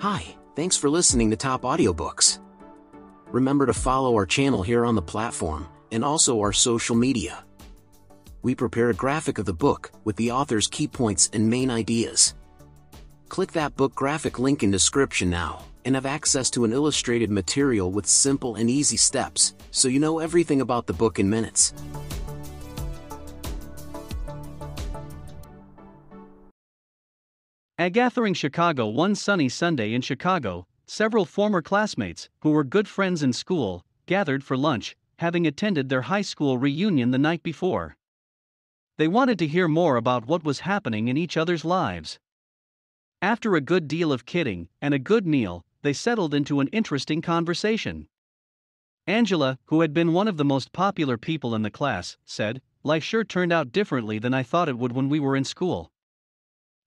Hi, thanks for listening to Top Audiobooks. Remember to follow our channel here on the platform, and also our social media. We prepare a graphic of the book, with the author's key points and main ideas. Click that book graphic link in description now, and have access to an illustrated material with simple and easy steps, so you know everything about the book in minutes. At Gathering Chicago one sunny Sunday in Chicago, several former classmates, who were good friends in school, gathered for lunch, having attended their high school reunion the night before. They wanted to hear more about what was happening in each other's lives. After a good deal of kidding and a good meal, they settled into an interesting conversation. Angela, who had been one of the most popular people in the class, said, Life sure turned out differently than I thought it would when we were in school.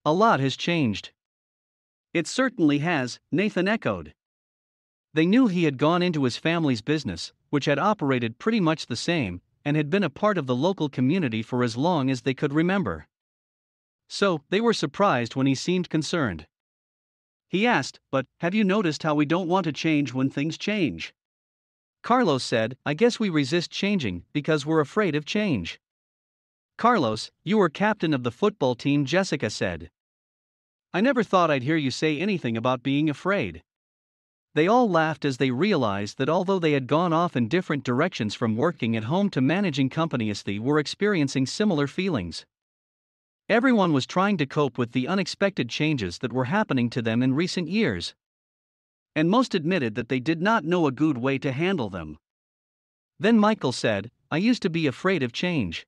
A lot has changed. It certainly has, Nathan echoed. They knew he had gone into his family's business, which had operated pretty much the same, and had been a part of the local community for as long as they could remember. So, they were surprised when he seemed concerned. He asked, But, have you noticed how we don't want to change when things change? Carlos said, I guess we resist changing because we're afraid of change. Carlos, you were captain of the football team, Jessica said. I never thought I'd hear you say anything about being afraid. They all laughed as they realized that although they had gone off in different directions from working at home to managing companies, they were experiencing similar feelings. Everyone was trying to cope with the unexpected changes that were happening to them in recent years. And most admitted that they did not know a good way to handle them. Then Michael said, I used to be afraid of change.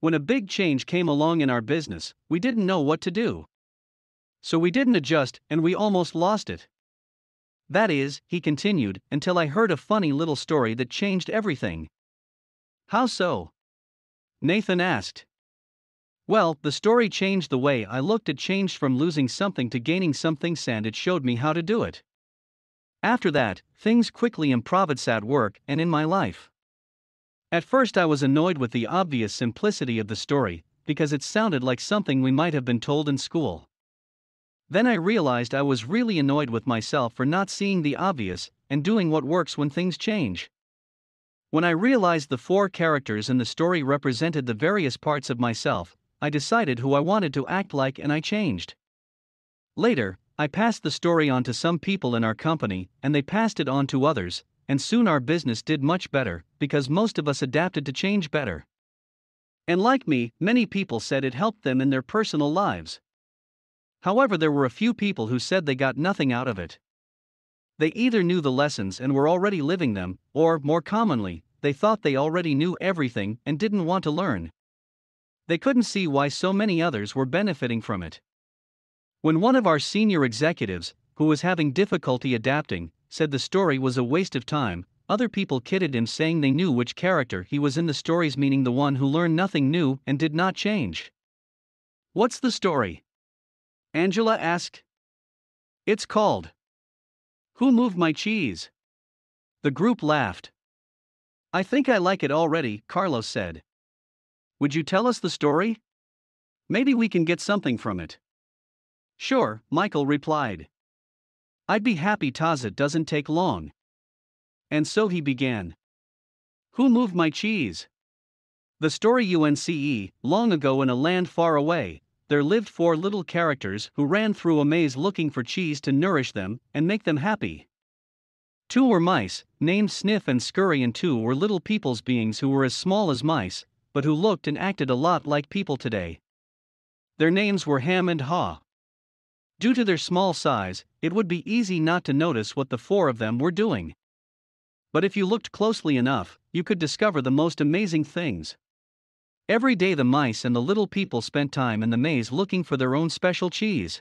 When a big change came along in our business, we didn't know what to do. So we didn't adjust, and we almost lost it. That is, he continued, until I heard a funny little story that changed everything. How so? Nathan asked. Well, the story changed the way I looked at change from losing something to gaining something, and it showed me how to do it. After that, things quickly improved at work and in my life. At first, I was annoyed with the obvious simplicity of the story, because it sounded like something we might have been told in school. Then I realized I was really annoyed with myself for not seeing the obvious and doing what works when things change. When I realized the four characters in the story represented the various parts of myself, I decided who I wanted to act like and I changed. Later, I passed the story on to some people in our company, and they passed it on to others, and soon our business did much better, because most of us adapted to change better. And like me, many people said it helped them in their personal lives. However, there were a few people who said they got nothing out of it. They either knew the lessons and were already living them, or, more commonly, they thought they already knew everything and didn't want to learn. They couldn't see why so many others were benefiting from it. When one of our senior executives, who was having difficulty adapting, said the story was a waste of time, other people kidded him saying they knew which character he was in the stories, meaning the one who learned nothing new and did not change. What's the story? Angela asked. It's called Who Moved My Cheese? The group laughed. I think I like it already, Carlos said. Would you tell us the story? Maybe we can get something from it. Sure, Michael replied. I'd be happy Taza doesn't take long. And so he began. Who moved my cheese? The story UNCE, long ago in a land far away, there lived four little characters who ran through a maze looking for cheese to nourish them and make them happy. Two were mice, named Sniff and Scurry, and two were little people's beings who were as small as mice, but who looked and acted a lot like people today. Their names were Hem and Haw. Due to their small size, it would be easy not to notice what the four of them were doing. But if you looked closely enough, you could discover the most amazing things. Every day, the mice and the little people spent time in the maze looking for their own special cheese.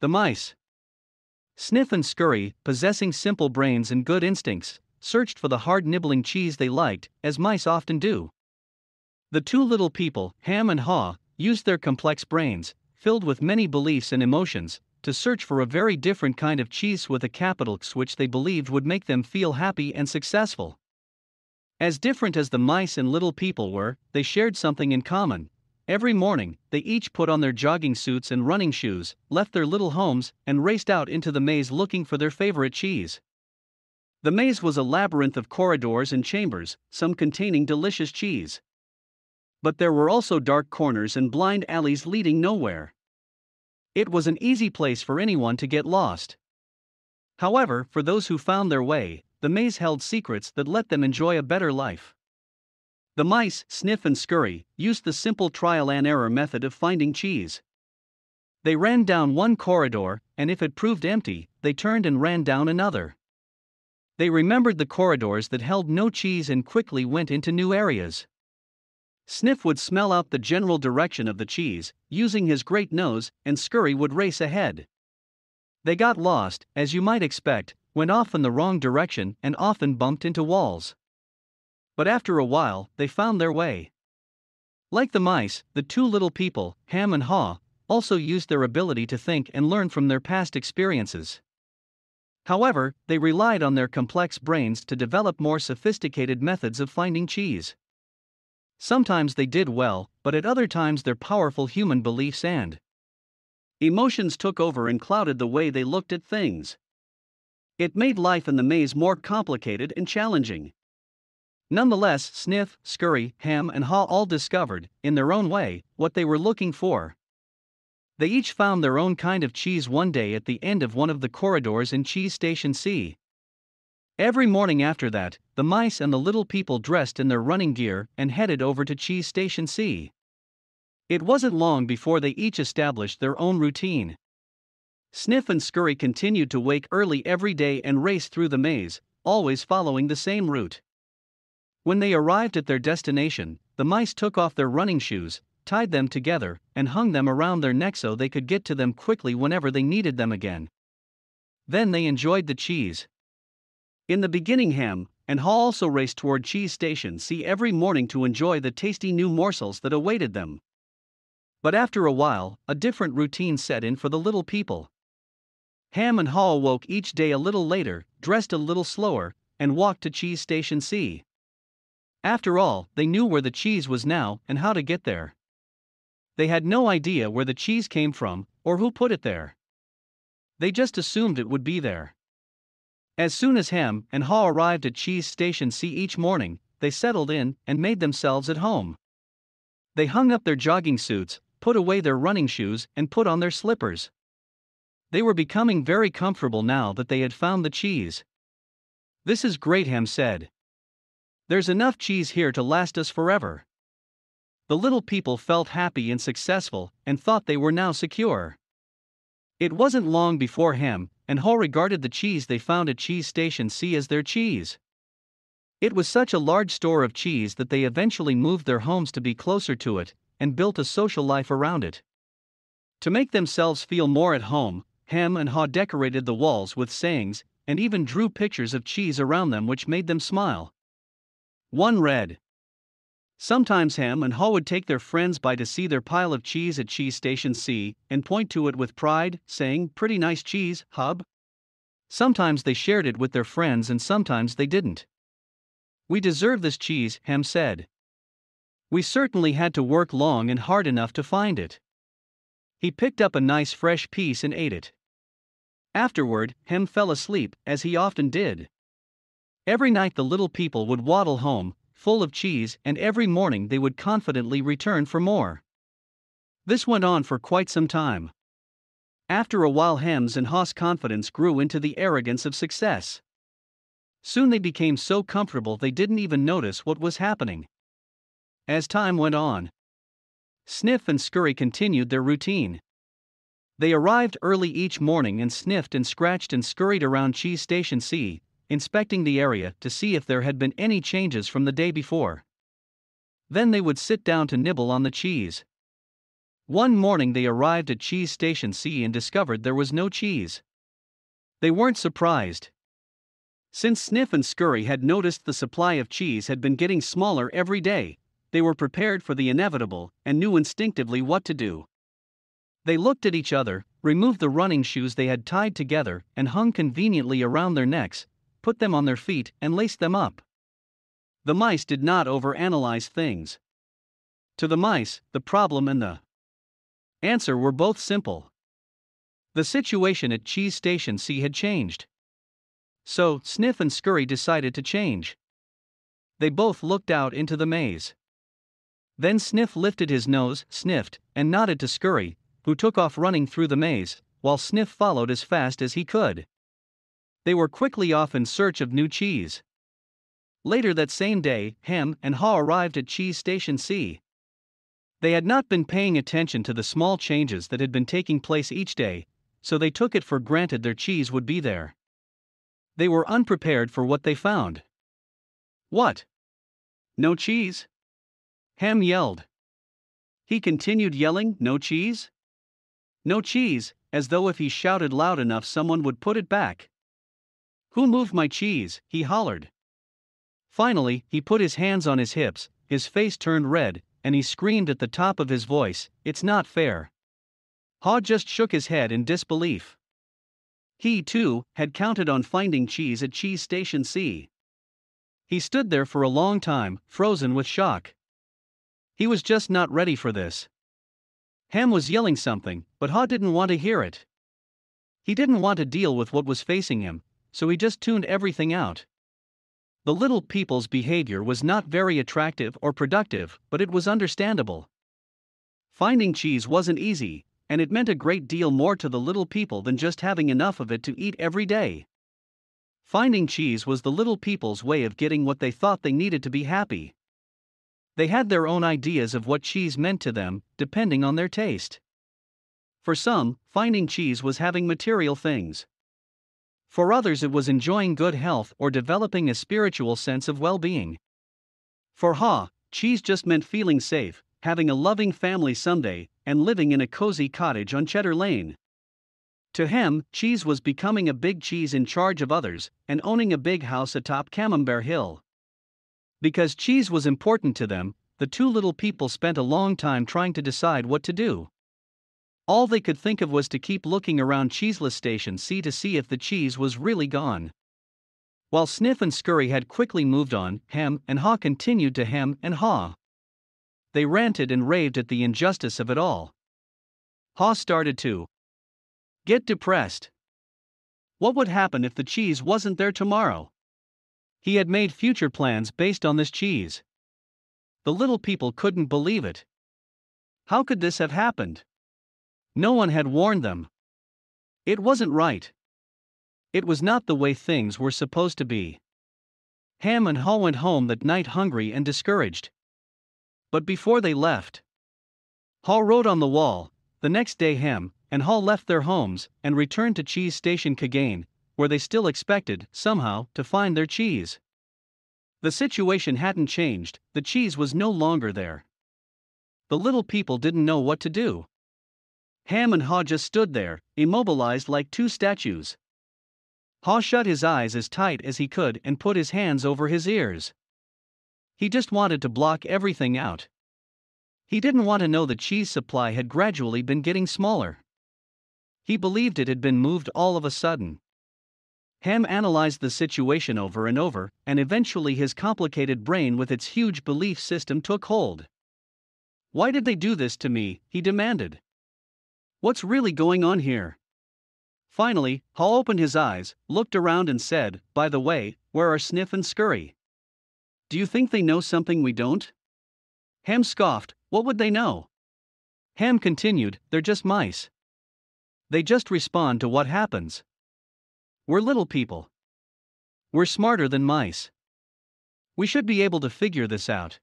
The mice, Sniff and Scurry, possessing simple brains and good instincts, searched for the hard nibbling cheese they liked, as mice often do. The two little people, Hem and Haw, used their complex brains, filled with many beliefs and emotions, to search for a very different kind of cheese with a capital X which they believed would make them feel happy and successful. As different as the mice and little people were, they shared something in common. every morning, they each put on their jogging suits and running shoes, left their little homes, and raced out into the maze looking for their favorite cheese. The maze was a labyrinth of corridors and chambers, some containing delicious cheese. But there were also dark corners and blind alleys leading nowhere. It was an easy place for anyone to get lost. However, for those who found their way, the maze held secrets that let them enjoy a better life. The mice, Sniff and Scurry, used the simple trial and error method of finding cheese. They ran down one corridor, and if it proved empty, they turned and ran down another. They remembered the corridors that held no cheese and quickly went into new areas. Sniff would smell out the general direction of the cheese, using his great nose, and Scurry would race ahead. They got lost, as you might expect, went off in the wrong direction, and often bumped into walls but after a while, they found their way. Like the mice, the two little people, Hem and Haw, also used their ability to think and learn from their past experiences. However, they relied on their complex brains to develop more sophisticated methods of finding cheese. Sometimes they did well, but at other times their powerful human beliefs and emotions took over and clouded the way they looked at things. It made life in the maze more complicated and challenging. Nonetheless, Sniff, Scurry, Hem, and Haw all discovered, in their own way, what they were looking for. They each found their own kind of cheese one day at the end of one of the corridors in Cheese Station C. Every morning after that, the mice and the little people dressed in their running gear and headed over to Cheese Station C. It wasn't long before they each established their own routine. Sniff and Scurry continued to wake early every day and race through the maze, always following the same route. When they arrived at their destination, the mice took off their running shoes, tied them together, and hung them around their necks so they could get to them quickly whenever they needed them again. Then they enjoyed the cheese. In the beginning, Hem and Haw also raced toward Cheese Station C every morning to enjoy the tasty new morsels that awaited them. But after a while, a different routine set in for the little people. Hem and Haw woke each day a little later, dressed a little slower, and walked to Cheese Station C. After all, they knew where the cheese was now and how to get there. They had no idea where the cheese came from or who put it there. They just assumed it would be there. As soon as Hem and Haw arrived at Cheese Station C each morning, they settled in and made themselves at home. They hung up their jogging suits, put away their running shoes, and put on their slippers. They were becoming very comfortable now that they had found the cheese. This is great, Hem said. There's enough cheese here to last us forever. The little people felt happy and successful and thought they were now secure. It wasn't long before Hem and Haw regarded the cheese they found at Cheese Station C as their cheese. It was such a large store of cheese that they eventually moved their homes to be closer to it and built a social life around it. To make themselves feel more at home, Hem and Haw decorated the walls with sayings and even drew pictures of cheese around them which made them smile. One read. Sometimes Hem and Haw would take their friends by to see their pile of cheese at Cheese Station C and point to it with pride, saying, Pretty nice cheese, hub. Sometimes they shared it with their friends and sometimes they didn't. We deserve this cheese, Hem said. We certainly had to work long and hard enough to find it. He picked up a nice fresh piece and ate it. Afterward, Hem fell asleep, as he often did. Every night the little people would waddle home, full of cheese, and every morning they would confidently return for more. This went on for quite some time. After a while, Hem's and Haw's confidence grew into the arrogance of success. Soon they became so comfortable they didn't even notice what was happening. As time went on, Sniff and Scurry continued their routine. They arrived early each morning and sniffed and scratched and scurried around Cheese Station C, inspecting the area to see if there had been any changes from the day before. Then they would sit down to nibble on the cheese. One morning they arrived at Cheese Station C and discovered there was no cheese. They weren't surprised. Since Sniff and Scurry had noticed the supply of cheese had been getting smaller every day, they were prepared for the inevitable and knew instinctively what to do. They looked at each other, removed the running shoes they had tied together and hung conveniently around their necks, put them on their feet, and laced them up. The mice did not overanalyze things. To the mice, the problem and the answer were both simple. The situation at Cheese Station C had changed. So, Sniff and Scurry decided to change. They both looked out into the maze. Then Sniff lifted his nose, sniffed, and nodded to Scurry, who took off running through the maze, while Sniff followed as fast as he could. They were quickly off in search of new cheese. Later that same day, Hem and Haw arrived at Cheese Station C. They had not been paying attention to the small changes that had been taking place each day, so they took it for granted their cheese would be there. They were unprepared for what they found. What? No cheese? Hem yelled. He continued yelling, No cheese? No cheese, as though if he shouted loud enough someone would put it back. Who moved my cheese? he hollered. Finally, he put his hands on his hips, his face turned red, and he screamed at the top of his voice, It's not fair. Haw just shook his head in disbelief. He, too, had counted on finding cheese at Cheese Station C. He stood there for a long time, frozen with shock. He was just not ready for this. Hem was yelling something, but Haw didn't want to hear it. He didn't want to deal with what was facing him, so he just tuned everything out. The little people's behavior was not very attractive or productive, but it was understandable. Finding cheese wasn't easy, and it meant a great deal more to the little people than just having enough of it to eat every day. Finding cheese was the little people's way of getting what they thought they needed to be happy. They had their own ideas of what cheese meant to them, depending on their taste. For some, finding cheese was having material things. For others, it was enjoying good health or developing a spiritual sense of well being. For Haw, cheese just meant feeling safe, having a loving family someday, and living in a cozy cottage on Cheddar Lane. To him, cheese was becoming a big cheese in charge of others and owning a big house atop Camembert Hill. Because cheese was important to them, the two little people spent a long time trying to decide what to do. All they could think of was to keep looking around Cheeseless Station C to see if the cheese was really gone. While Sniff and Scurry had quickly moved on, Hem and Haw continued to hem and haw. They ranted and raved at the injustice of it all. Haw started to get depressed. What would happen if the cheese wasn't there tomorrow? He had made future plans based on this cheese. The little people couldn't believe it. How could this have happened? No one had warned them. It wasn't right. It was not the way things were supposed to be. Hem and Haw went home that night hungry and discouraged. But before they left, Haw wrote on the wall, the next day Hem and Haw left their homes and returned to Cheese Station C again, where they still expected, somehow, to find their cheese. The situation hadn't changed, the cheese was no longer there. The little people didn't know what to do. Hem and Haw just stood there, immobilized like two statues. Haw shut his eyes as tight as he could and put his hands over his ears. He just wanted to block everything out. He didn't want to know the cheese supply had gradually been getting smaller. He believed it had been moved all of a sudden. Hem analyzed the situation over and over, and eventually his complicated brain with its huge belief system took hold. Why did they do this to me? he demanded. What's really going on here? Finally, Haw opened his eyes, looked around, and said, By the way, where are Sniff and Scurry? Do you think they know something we don't? Hem scoffed, What would they know? Hem continued, They're just mice. They just respond to what happens. We're little people. We're smarter than mice. We should be able to figure this out.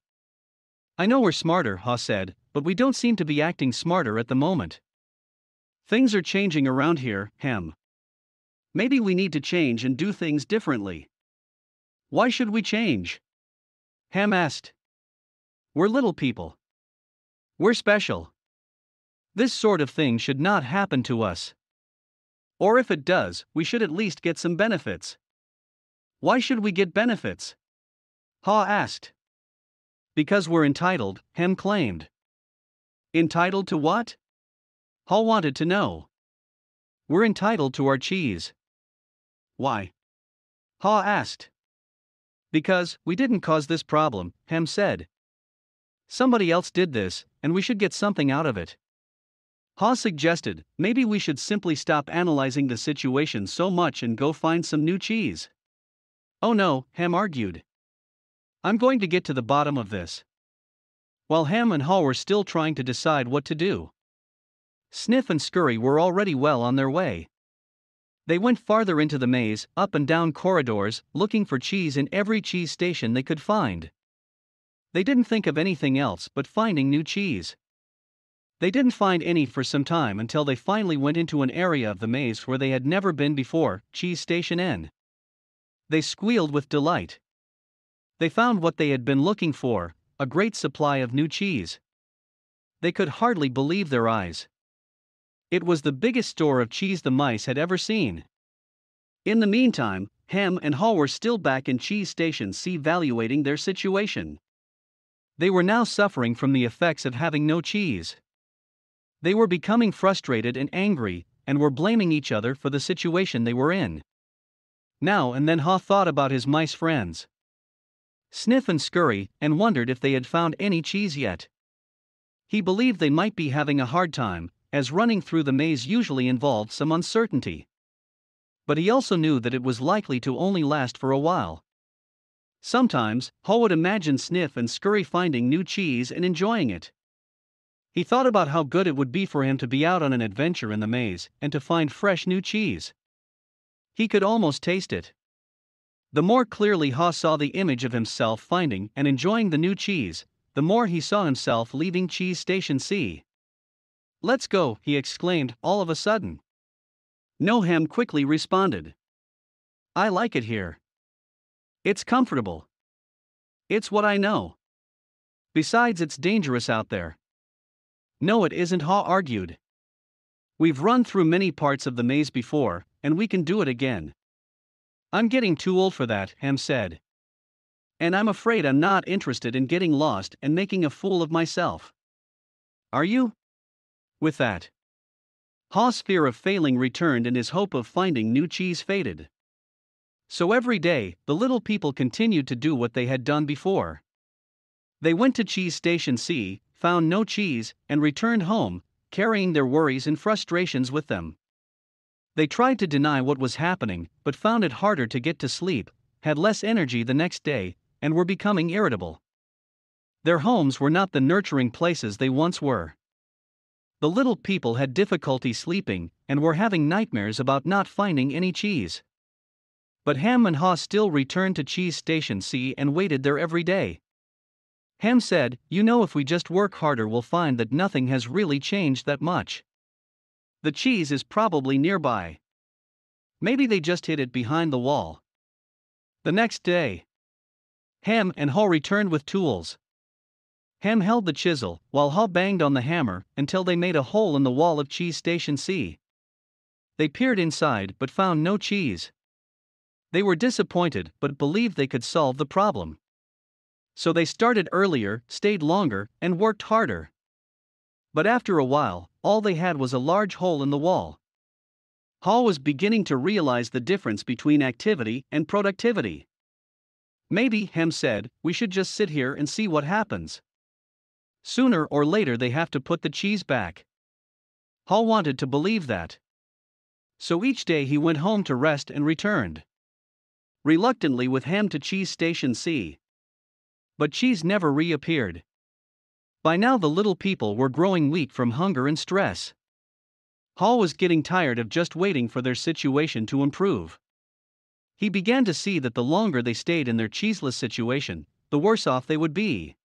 I know we're smarter, Haw said, but we don't seem to be acting smarter at the moment. Things are changing around here, Hem. Maybe we need to change and do things differently. Why should we change? Hem asked. We're little people. We're special. This sort of thing should not happen to us. Or if it does, we should at least get some benefits. Why should we get benefits? Haw asked. Because we're entitled, Hem claimed. Entitled to what? Haw wanted to know. We're entitled to our cheese. Why? Haw asked. Because we didn't cause this problem, Hem said. Somebody else did this, and we should get something out of it. Haw suggested, maybe we should simply stop analyzing the situation so much and go find some new cheese. Oh no, Hem argued. I'm going to get to the bottom of this. While Hem and Haw were still trying to decide what to do, Sniff and Scurry were already well on their way. They went farther into the maze, up and down corridors, looking for cheese in every cheese station they could find. They didn't think of anything else but finding new cheese. They didn't find any for some time until they finally went into an area of the maze where they had never been before Cheese Station N. They squealed with delight. They found what they had been looking for a great supply of new cheese. They could hardly believe their eyes. It was the biggest store of cheese the mice had ever seen. In the meantime, Hem and Haw were still back in Cheese Station C evaluating their situation. They were now suffering from the effects of having no cheese. They were becoming frustrated and angry, and were blaming each other for the situation they were in. Now and then Haw thought about his mice friends. Sniff and Scurry, and wondered if they had found any cheese yet. He believed they might be having a hard time, as running through the maze usually involved some uncertainty. But he also knew that it was likely to only last for a while. Sometimes, Haw would imagine Sniff and Scurry finding new cheese and enjoying it. He thought about how good it would be for him to be out on an adventure in the maze and to find fresh new cheese. He could almost taste it. The more clearly Haw saw the image of himself finding and enjoying the new cheese, the more he saw himself leaving Cheese Station C. Let's go, he exclaimed, all of a sudden. No Hem quickly responded. I like it here. It's comfortable. It's what I know. Besides, it's dangerous out there. No, it isn't, Haw argued. We've run through many parts of the maze before, and we can do it again. I'm getting too old for that, Hem said. And I'm afraid I'm not interested in getting lost and making a fool of myself. Are you? With that, Haw's fear of failing returned and his hope of finding new cheese faded. So every day, the little people continued to do what they had done before. They went to Cheese Station C, found no cheese, and returned home, carrying their worries and frustrations with them. They tried to deny what was happening, but found it harder to get to sleep, had less energy the next day, and were becoming irritable. Their homes were not the nurturing places they once were. The little people had difficulty sleeping and were having nightmares about not finding any cheese. But Hem and Haw still returned to Cheese Station C and waited there every day. Hem said, You know, if we just work harder, we'll find that nothing has really changed that much. The cheese is probably nearby. Maybe they just hid it behind the wall. The next day, Hem and Haw returned with tools. Hem held the chisel, while Haw banged on the hammer until they made a hole in the wall of Cheese Station C. They peered inside but found no cheese. They were disappointed but believed they could solve the problem. So they started earlier, stayed longer, and worked harder. But after a while, all they had was a large hole in the wall. Haw was beginning to realize the difference between activity and productivity. Maybe, Hem said, we should just sit here and see what happens. Sooner or later, they have to put the cheese back. Haw wanted to believe that. So each day he went home to rest and returned reluctantly with Hem to Cheese Station C. But cheese never reappeared. By now, the little people were growing weak from hunger and stress. Haw was getting tired of just waiting for their situation to improve. He began to see that the longer they stayed in their cheeseless situation, the worse off they would be.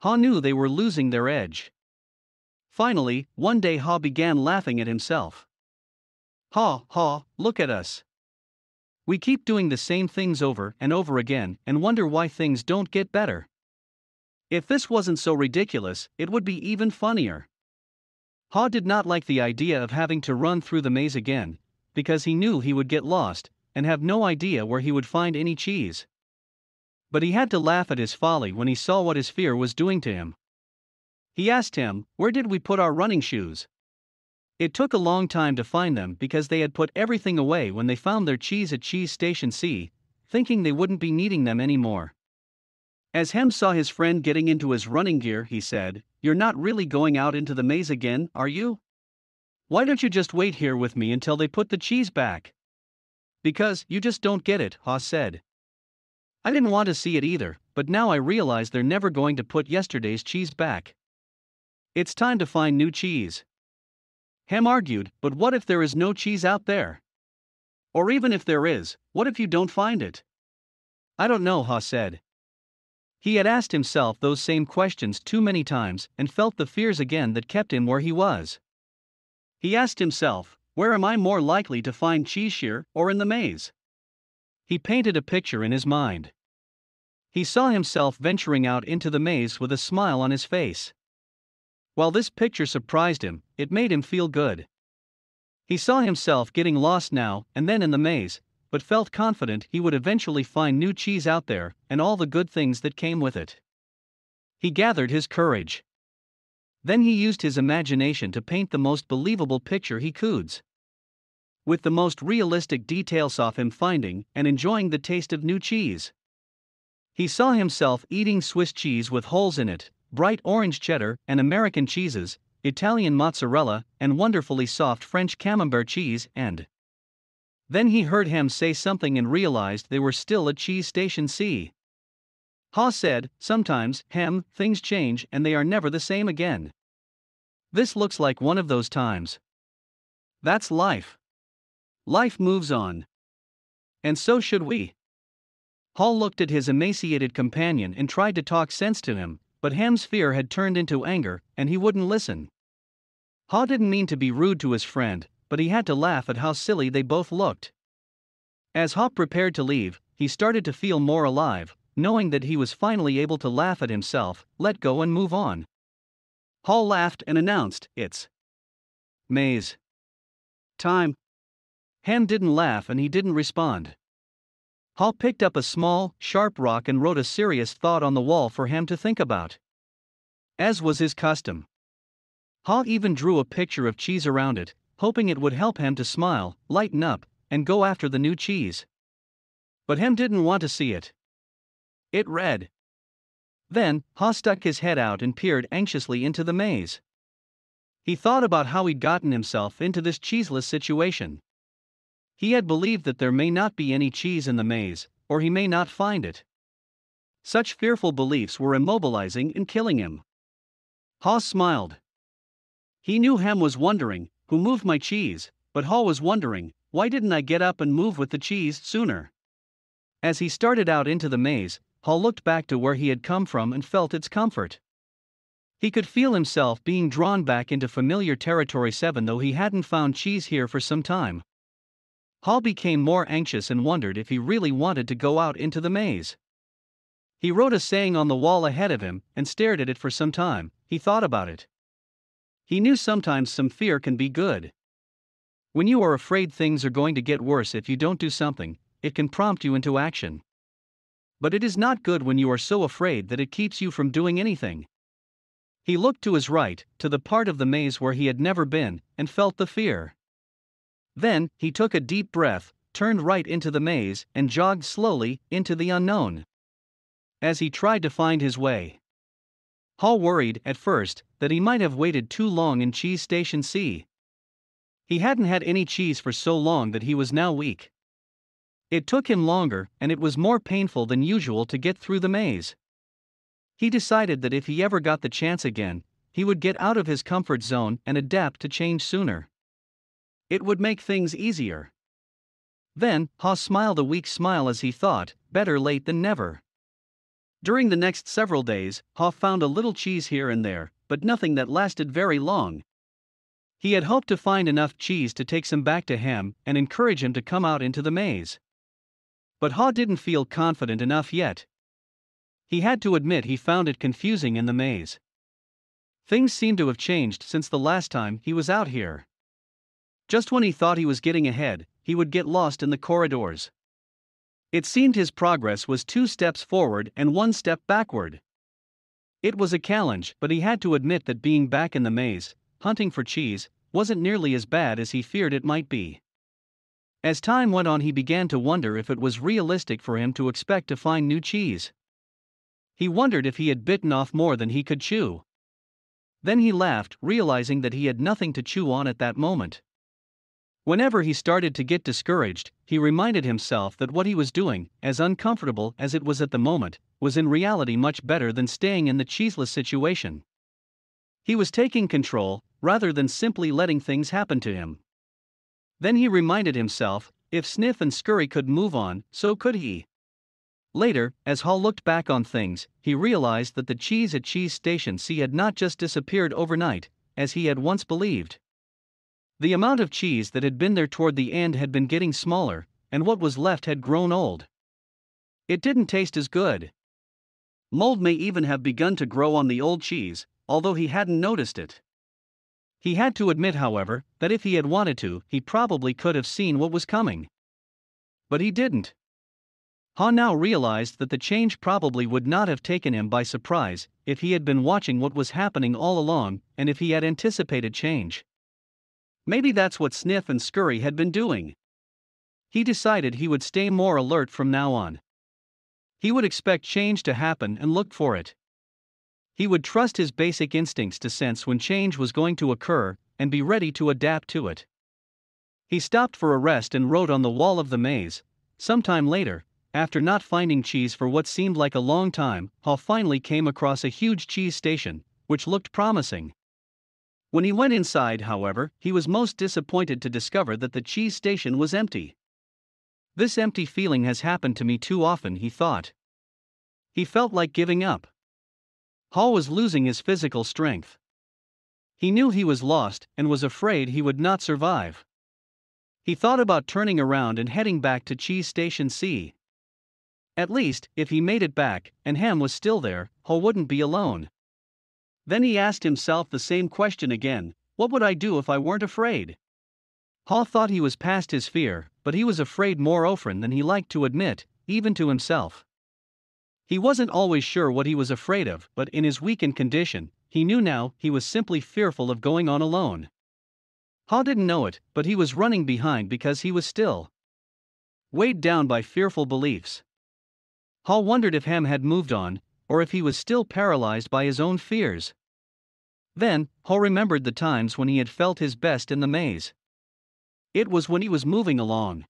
Haw knew they were losing their edge. Finally, one day Haw began laughing at himself. Haw, Haw, look at us. We keep doing the same things over and over again and wonder why things don't get better. If this wasn't so ridiculous, it would be even funnier. Haw did not like the idea of having to run through the maze again, because he knew he would get lost and have no idea where he would find any cheese. But he had to laugh at his folly when he saw what his fear was doing to him. He asked him, Where did we put our running shoes? It took a long time to find them because they had put everything away when they found their cheese at Cheese Station C, thinking they wouldn't be needing them anymore. As Hem saw his friend getting into his running gear, he said, You're not really going out into the maze again, are you? Why don't you just wait here with me until they put the cheese back? Because, you just don't get it, Haw said. I didn't want to see it either, but now I realize they're never going to put yesterday's cheese back. It's time to find new cheese. Hem argued, but what if there is no cheese out there? Or even if there is, what if you don't find it? I don't know, Haw said. He had asked himself those same questions too many times and felt the fears again that kept him where he was. He asked himself, Where am I more likely to find cheese here or in the maze? He painted a picture in his mind. He saw himself venturing out into the maze with a smile on his face. While this picture surprised him, it made him feel good. He saw himself getting lost now and then in the maze, but felt confident he would eventually find new cheese out there and all the good things that came with it. He gathered his courage. Then he used his imagination to paint the most believable picture he could. With the most realistic details of him finding and enjoying the taste of new cheese. He saw himself eating Swiss cheese with holes in it, bright orange cheddar and American cheeses, Italian mozzarella, and wonderfully soft French camembert cheese, and. Then he heard Hem say something and realized they were still at Cheese Station C. Haw said, Sometimes, Hem, things change and they are never the same again. This looks like one of those times. That's life. Life moves on. And so should we. Haw looked at his emaciated companion and tried to talk sense to him, but Hem's fear had turned into anger, and he wouldn't listen. Haw didn't mean to be rude to his friend, but he had to laugh at how silly they both looked. As Haw prepared to leave, he started to feel more alive, knowing that he was finally able to laugh at himself, let go, and move on. Haw laughed and announced, It's maze. Time. Hem didn't laugh and he didn't respond. Haw picked up a small, sharp rock and wrote a serious thought on the wall for Hem to think about. As was his custom. Haw even drew a picture of cheese around it, hoping it would help Hem to smile, lighten up, and go after the new cheese. But Hem didn't want to see it. It read. Then, Haw stuck his head out and peered anxiously into the maze. He thought about how he'd gotten himself into this cheeseless situation. He had believed that there may not be any cheese in the maze, or he may not find it. Such fearful beliefs were immobilizing and killing him. Haw smiled. He knew Hem was wondering, who moved my cheese, but Haw was wondering, why didn't I get up and move with the cheese sooner? As he started out into the maze, Haw looked back to where he had come from and felt its comfort. He could feel himself being drawn back into familiar territory 7 though he hadn't found cheese here for some time. Haw became more anxious and wondered if he really wanted to go out into the maze. He wrote a saying on the wall ahead of him and stared at it for some time, he thought about it. He knew sometimes some fear can be good. When you are afraid things are going to get worse if you don't do something, it can prompt you into action. But it is not good when you are so afraid that it keeps you from doing anything. He looked to his right, to the part of the maze where he had never been, and felt the fear. Then, he took a deep breath, turned right into the maze, and jogged slowly into the unknown. As he tried to find his way, Haw worried, at first, that he might have waited too long in Cheese Station C. He hadn't had any cheese for so long that he was now weak. It took him longer, and it was more painful than usual to get through the maze. He decided that if he ever got the chance again, he would get out of his comfort zone and adapt to change sooner. It would make things easier. Then, Haw smiled a weak smile as he thought, better late than never. During the next several days, Haw found a little cheese here and there, but nothing that lasted very long. He had hoped to find enough cheese to take some back to Hem and encourage him to come out into the maze. But Haw didn't feel confident enough yet. He had to admit he found it confusing in the maze. Things seemed to have changed since the last time he was out here. Just when he thought he was getting ahead, he would get lost in the corridors. It seemed his progress was two steps forward and one step backward. It was a challenge, but he had to admit that being back in the maze, hunting for cheese, wasn't nearly as bad as he feared it might be. As time went on, he began to wonder if it was realistic for him to expect to find new cheese. He wondered if he had bitten off more than he could chew. Then he laughed, realizing that he had nothing to chew on at that moment. Whenever he started to get discouraged, he reminded himself that what he was doing, as uncomfortable as it was at the moment, was in reality much better than staying in the cheeseless situation. He was taking control, rather than simply letting things happen to him. Then he reminded himself if Sniff and Scurry could move on, so could he. Later, as Haw looked back on things, he realized that the cheese at Cheese Station C had not just disappeared overnight, as he had once believed. The amount of cheese that had been there toward the end had been getting smaller, and what was left had grown old. It didn't taste as good. Mold may even have begun to grow on the old cheese, although he hadn't noticed it. He had to admit, however, that if he had wanted to, he probably could have seen what was coming. But he didn't. Haw now realized that the change probably would not have taken him by surprise if he had been watching what was happening all along and if he had anticipated change. Maybe that's what Sniff and Scurry had been doing. He decided he would stay more alert from now on. He would expect change to happen and look for it. He would trust his basic instincts to sense when change was going to occur and be ready to adapt to it. He stopped for a rest and wrote on the wall of the maze. Sometime later, after not finding cheese for what seemed like a long time, Haw finally came across a huge cheese station, which looked promising. When he went inside, however, he was most disappointed to discover that the cheese station was empty. This empty feeling has happened to me too often, he thought. He felt like giving up. Haw was losing his physical strength. He knew he was lost and was afraid he would not survive. He thought about turning around and heading back to Cheese Station C. At least, if he made it back and Hem was still there, Haw wouldn't be alone. Then he asked himself the same question again what would I do if I weren't afraid? Haw thought he was past his fear, but he was afraid more often than he liked to admit, even to himself. He wasn't always sure what he was afraid of, but in his weakened condition, he knew now he was simply fearful of going on alone. Haw didn't know it, but he was running behind because he was still weighed down by fearful beliefs. Haw wondered if Hem had moved on, or if he was still paralyzed by his own fears. Then, Haw remembered the times when he had felt his best in the maze. It was when he was moving along.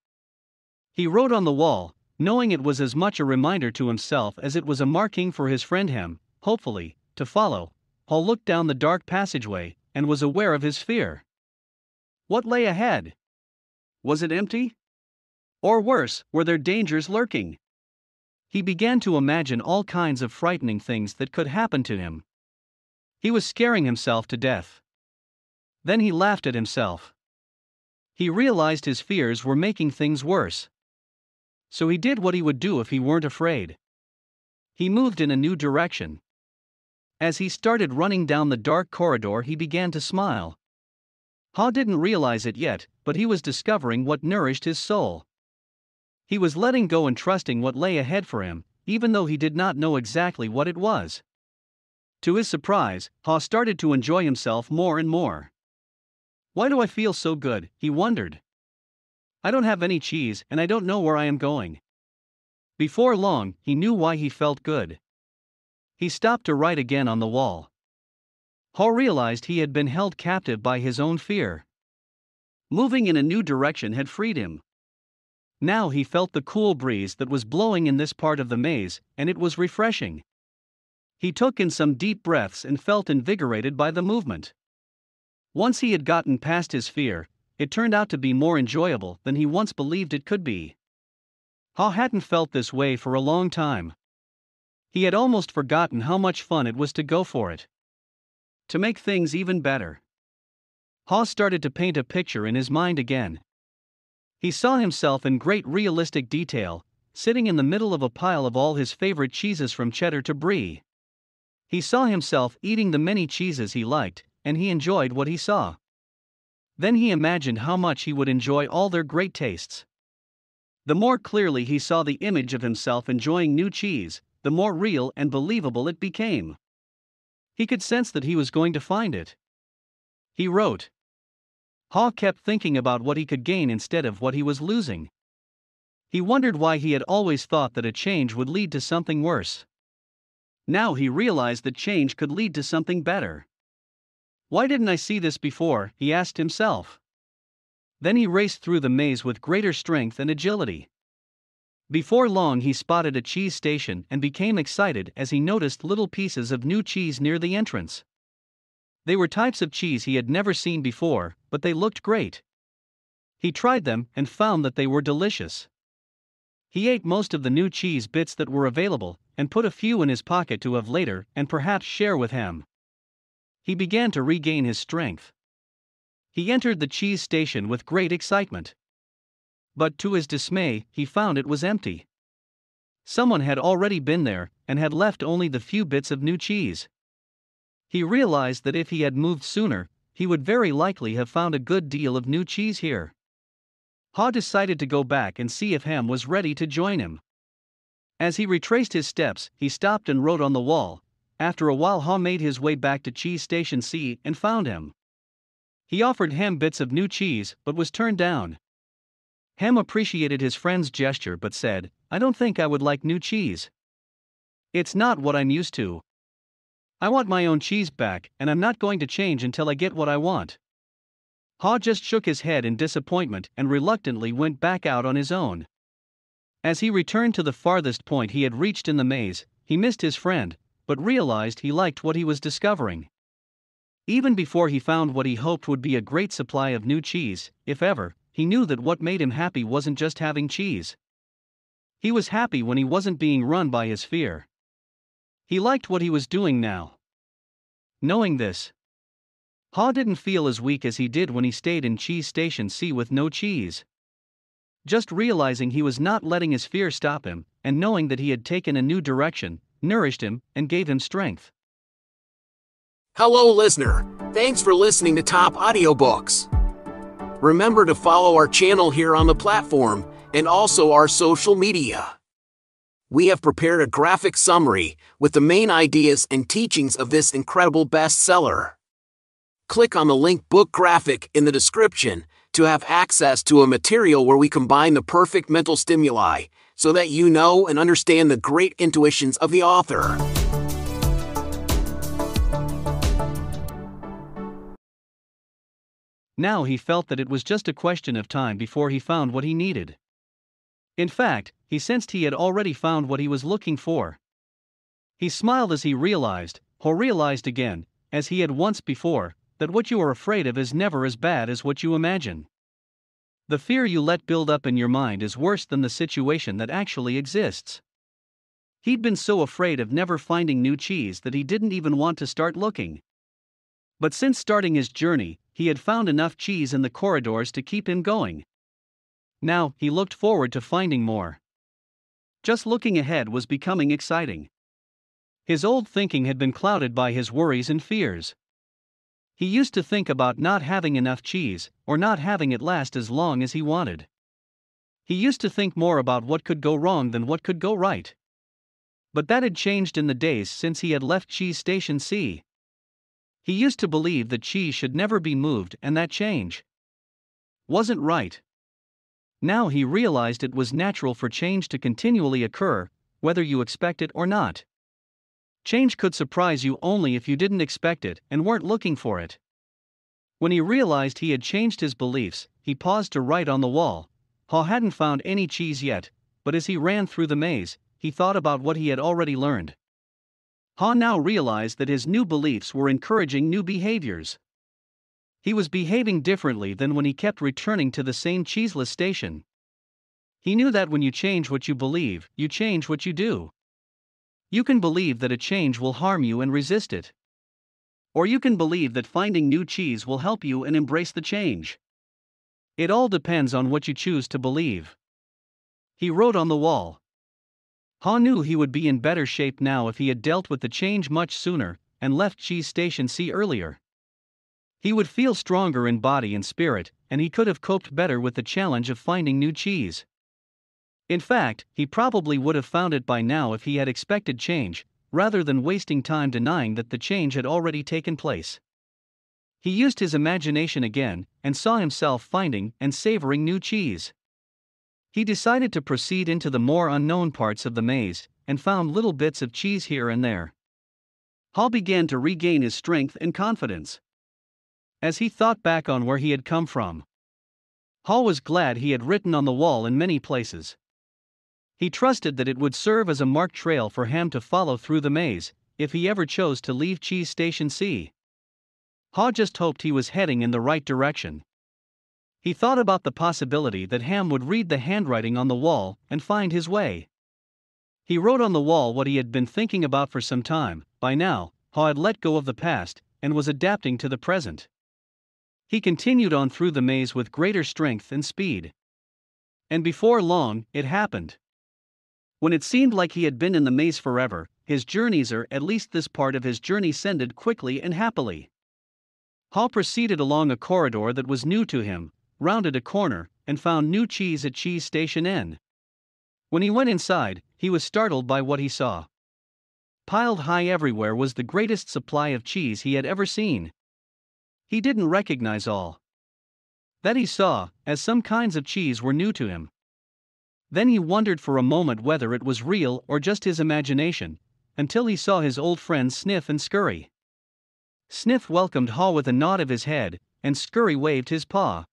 He wrote on the wall, knowing it was as much a reminder to himself as it was a marking for his friend Hem, hopefully, to follow. Haw looked down the dark passageway and was aware of his fear. What lay ahead? Was it empty? Or worse, were there dangers lurking? He began to imagine all kinds of frightening things that could happen to him. He was scaring himself to death. Then he laughed at himself. He realized his fears were making things worse so he did what he would do if he weren't afraid. He moved in a new direction. As he started running down the dark corridor, he began to smile. Haw didn't realize it yet, but he was discovering what nourished his soul. He was letting go and trusting what lay ahead for him, even though he did not know exactly what it was. To his surprise, Haw started to enjoy himself more and more. Why do I feel so good? he wondered. I don't have any cheese and I don't know where I am going. Before long, he knew why he felt good. He stopped to write again on the wall. Haw realized he had been held captive by his own fear. Moving in a new direction had freed him. Now he felt the cool breeze that was blowing in this part of the maze, and it was refreshing. He took in some deep breaths and felt invigorated by the movement. Once he had gotten past his fear, it turned out to be more enjoyable than he once believed it could be. Haw hadn't felt this way for a long time. He had almost forgotten how much fun it was to go for it. To make things even better, Haw started to paint a picture in his mind again. He saw himself in great realistic detail, sitting in the middle of a pile of all his favorite cheeses from cheddar to brie. He saw himself eating the many cheeses he liked, and he enjoyed what he saw. Then he imagined how much he would enjoy all their great tastes. The more clearly he saw the image of himself enjoying new cheese, the more real and believable it became. He could sense that he was going to find it. He wrote. Haw kept thinking about what he could gain instead of what he was losing. He wondered why he had always thought that a change would lead to something worse. Now he realized that change could lead to something better. Why didn't I see this before? he asked himself. Then he raced through the maze with greater strength and agility. Before long, he spotted a cheese station and became excited as he noticed little pieces of new cheese near the entrance. They were types of cheese he had never seen before, but they looked great. He tried them and found that they were delicious. He ate most of the new cheese bits that were available and put a few in his pocket to have later and perhaps share with Hem. He began to regain his strength. He entered the cheese station with great excitement. But to his dismay, he found it was empty. Someone had already been there and had left only the few bits of new cheese. He realized that if he had moved sooner, he would very likely have found a good deal of new cheese here. Haw decided to go back and see if Hem was ready to join him. As he retraced his steps, he stopped and wrote on the wall. After a while, Haw made his way back to Cheese Station C and found Hem. He offered Hem bits of new cheese but was turned down. Hem appreciated his friend's gesture but said, I don't think I would like new cheese. It's not what I'm used to. I want my own cheese back, and I'm not going to change until I get what I want. Haw just shook his head in disappointment and reluctantly went back out on his own. As he returned to the farthest point he had reached in the maze, he missed his friend, but realized he liked what he was discovering. Even before he found what he hoped would be a great supply of new cheese, if ever, he knew that what made him happy wasn't just having cheese. He was happy when he wasn't being run by his fear. He liked what he was doing now. Knowing this, Haw didn't feel as weak as he did when he stayed in Cheese Station C with no cheese. Just realizing he was not letting his fear stop him, and knowing that he had taken a new direction, nourished him and gave him strength. Hello, listener. Thanks for listening to Top Audiobooks. Remember to follow our channel here on the platform and also our social media. We have prepared a graphic summary with the main ideas and teachings of this incredible bestseller. Click on the link book graphic in the description to have access to a material where we combine the perfect mental stimuli so that you know and understand the great intuitions of the author. Now he felt that it was just a question of time before he found what he needed. In fact, he sensed he had already found what he was looking for. He smiled as he realized, or realized again, as he had once before, that what you are afraid of is never as bad as what you imagine. The fear you let build up in your mind is worse than the situation that actually exists. He'd been so afraid of never finding new cheese that he didn't even want to start looking. But since starting his journey, he had found enough cheese in the corridors to keep him going. Now, he looked forward to finding more. Just looking ahead was becoming exciting. His old thinking had been clouded by his worries and fears. He used to think about not having enough cheese, or not having it last as long as he wanted. He used to think more about what could go wrong than what could go right. But that had changed in the days since he had left Cheese Station C. He used to believe that cheese should never be moved, and that change wasn't right. Now he realized it was natural for change to continually occur, whether you expect it or not. Change could surprise you only if you didn't expect it and weren't looking for it. When he realized he had changed his beliefs, he paused to write on the wall. Haw hadn't found any cheese yet, but as he ran through the maze, he thought about what he had already learned. Haw now realized that his new beliefs were encouraging new behaviors. He was behaving differently than when he kept returning to the same cheeseless station. He knew that when you change what you believe, you change what you do. You can believe that a change will harm you and resist it. Or you can believe that finding new cheese will help you and embrace the change. It all depends on what you choose to believe. He wrote on the wall Haw knew he would be in better shape now if he had dealt with the change much sooner and left Cheese Station C earlier. He would feel stronger in body and spirit, and he could have coped better with the challenge of finding new cheese. In fact, he probably would have found it by now if he had expected change, rather than wasting time denying that the change had already taken place. He used his imagination again and saw himself finding and savoring new cheese. He decided to proceed into the more unknown parts of the maze, and found little bits of cheese here and there. Haw began to regain his strength and confidence. As he thought back on where he had come from, Haw was glad he had written on the wall in many places. He trusted that it would serve as a marked trail for Hem to follow through the maze, if he ever chose to leave Cheese Station C. Haw just hoped he was heading in the right direction. He thought about the possibility that Hem would read the handwriting on the wall and find his way. He wrote on the wall what he had been thinking about for some time. By now, Haw had let go of the past and was adapting to the present. He continued on through the maze with greater strength and speed. And before long, it happened. When it seemed like he had been in the maze forever, his journeys or at least this part of his journey ended quickly and happily. Haw proceeded along a corridor that was new to him, rounded a corner, and found new cheese at Cheese Station N. When he went inside, he was startled by what he saw. Piled high everywhere was the greatest supply of cheese he had ever seen. He didn't recognize all that he saw, as some kinds of cheese were new to him. Then he wondered for a moment whether it was real or just his imagination, until he saw his old friends Sniff and Scurry. Sniff welcomed Haw with a nod of his head, and Scurry waved his paw.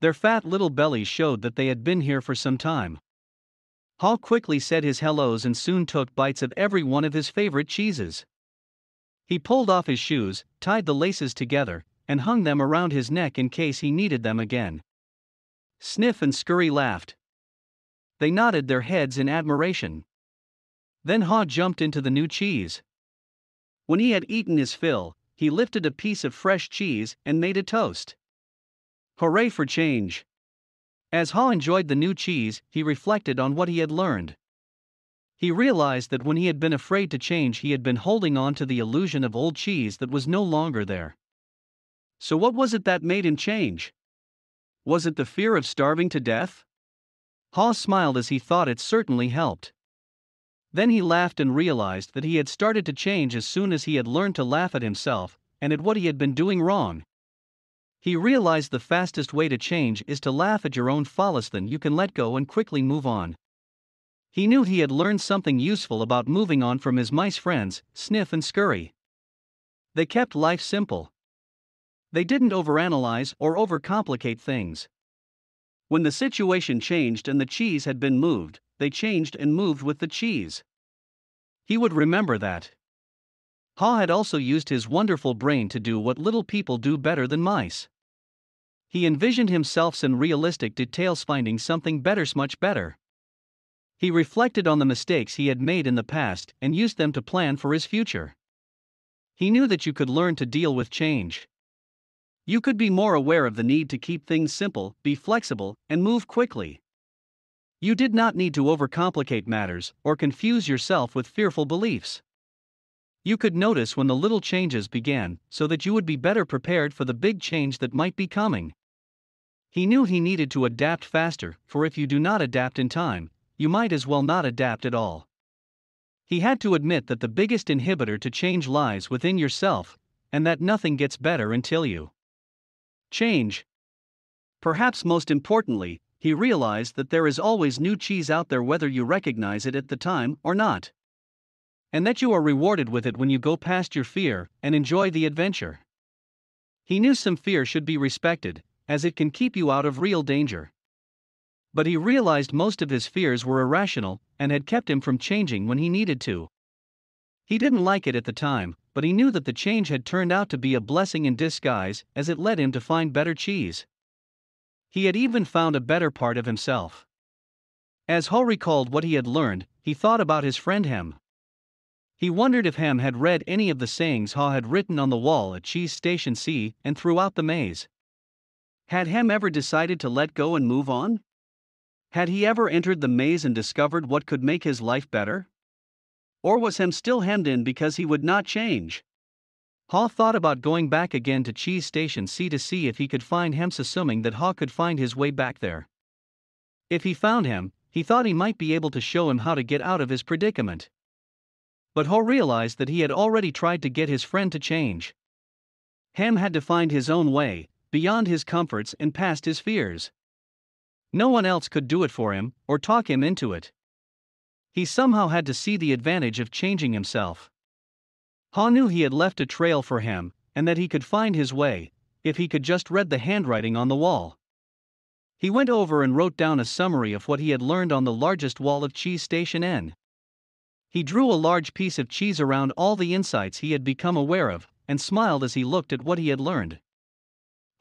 Their fat little bellies showed that they had been here for some time. Haw quickly said his hellos and soon took bites of every one of his favorite cheeses. He pulled off his shoes, tied the laces together, and hung them around his neck in case he needed them again. Sniff and Scurry laughed. They nodded their heads in admiration. Then Haw jumped into the new cheese. When he had eaten his fill, he lifted a piece of fresh cheese and made a toast. Hooray for change! As Haw enjoyed the new cheese, he reflected on what he had learned. He realized that when he had been afraid to change, he had been holding on to the illusion of old cheese that was no longer there. So, what was it that made him change? Was it the fear of starving to death? Haw smiled as he thought it certainly helped. Then he laughed and realized that he had started to change as soon as he had learned to laugh at himself and at what he had been doing wrong. He realized the fastest way to change is to laugh at your own follies, then you can let go and quickly move on. He knew he had learned something useful about moving on from his mice friends, Sniff and Scurry. They kept life simple. They didn't overanalyze or overcomplicate things. When the situation changed and the cheese had been moved, they changed and moved with the cheese. He would remember that. Haw had also used his wonderful brain to do what little people do better than mice. He envisioned himself in realistic details finding something better, much better. He reflected on the mistakes he had made in the past and used them to plan for his future. He knew that you could learn to deal with change. You could be more aware of the need to keep things simple, be flexible, and move quickly. You did not need to overcomplicate matters or confuse yourself with fearful beliefs. You could notice when the little changes began so that you would be better prepared for the big change that might be coming. He knew he needed to adapt faster, for if you do not adapt in time, you might as well not adapt at all. He had to admit that the biggest inhibitor to change lies within yourself, and that nothing gets better until you change. Perhaps most importantly, he realized that there is always new cheese out there whether you recognize it at the time or not. And that you are rewarded with it when you go past your fear and enjoy the adventure. He knew some fear should be respected, as it can keep you out of real danger. But he realized most of his fears were irrational and had kept him from changing when he needed to. He didn't like it at the time, but he knew that the change had turned out to be a blessing in disguise as it led him to find better cheese. He had even found a better part of himself. As Haw recalled what he had learned, he thought about his friend Hem. He wondered if Hem had read any of the sayings Haw had written on the wall at Cheese Station C and throughout the maze. Had Hem ever decided to let go and move on? Had he ever entered the maze and discovered what could make his life better? Or was Hem still hemmed in because he would not change? Haw thought about going back again to Cheese Station C to see if he could find Hem, assuming that Haw could find his way back there. If he found him, he thought he might be able to show him how to get out of his predicament. But Haw realized that he had already tried to get his friend to change. Hem had to find his own way, beyond his comforts and past his fears. No one else could do it for him, or talk him into it. He somehow had to see the advantage of changing himself. Haw knew he had left a trail for him, and that he could find his way, if he could just read the handwriting on the wall. He went over and wrote down a summary of what he had learned on the largest wall of Cheese Station N. He drew a large piece of cheese around all the insights he had become aware of, and smiled as he looked at what he had learned.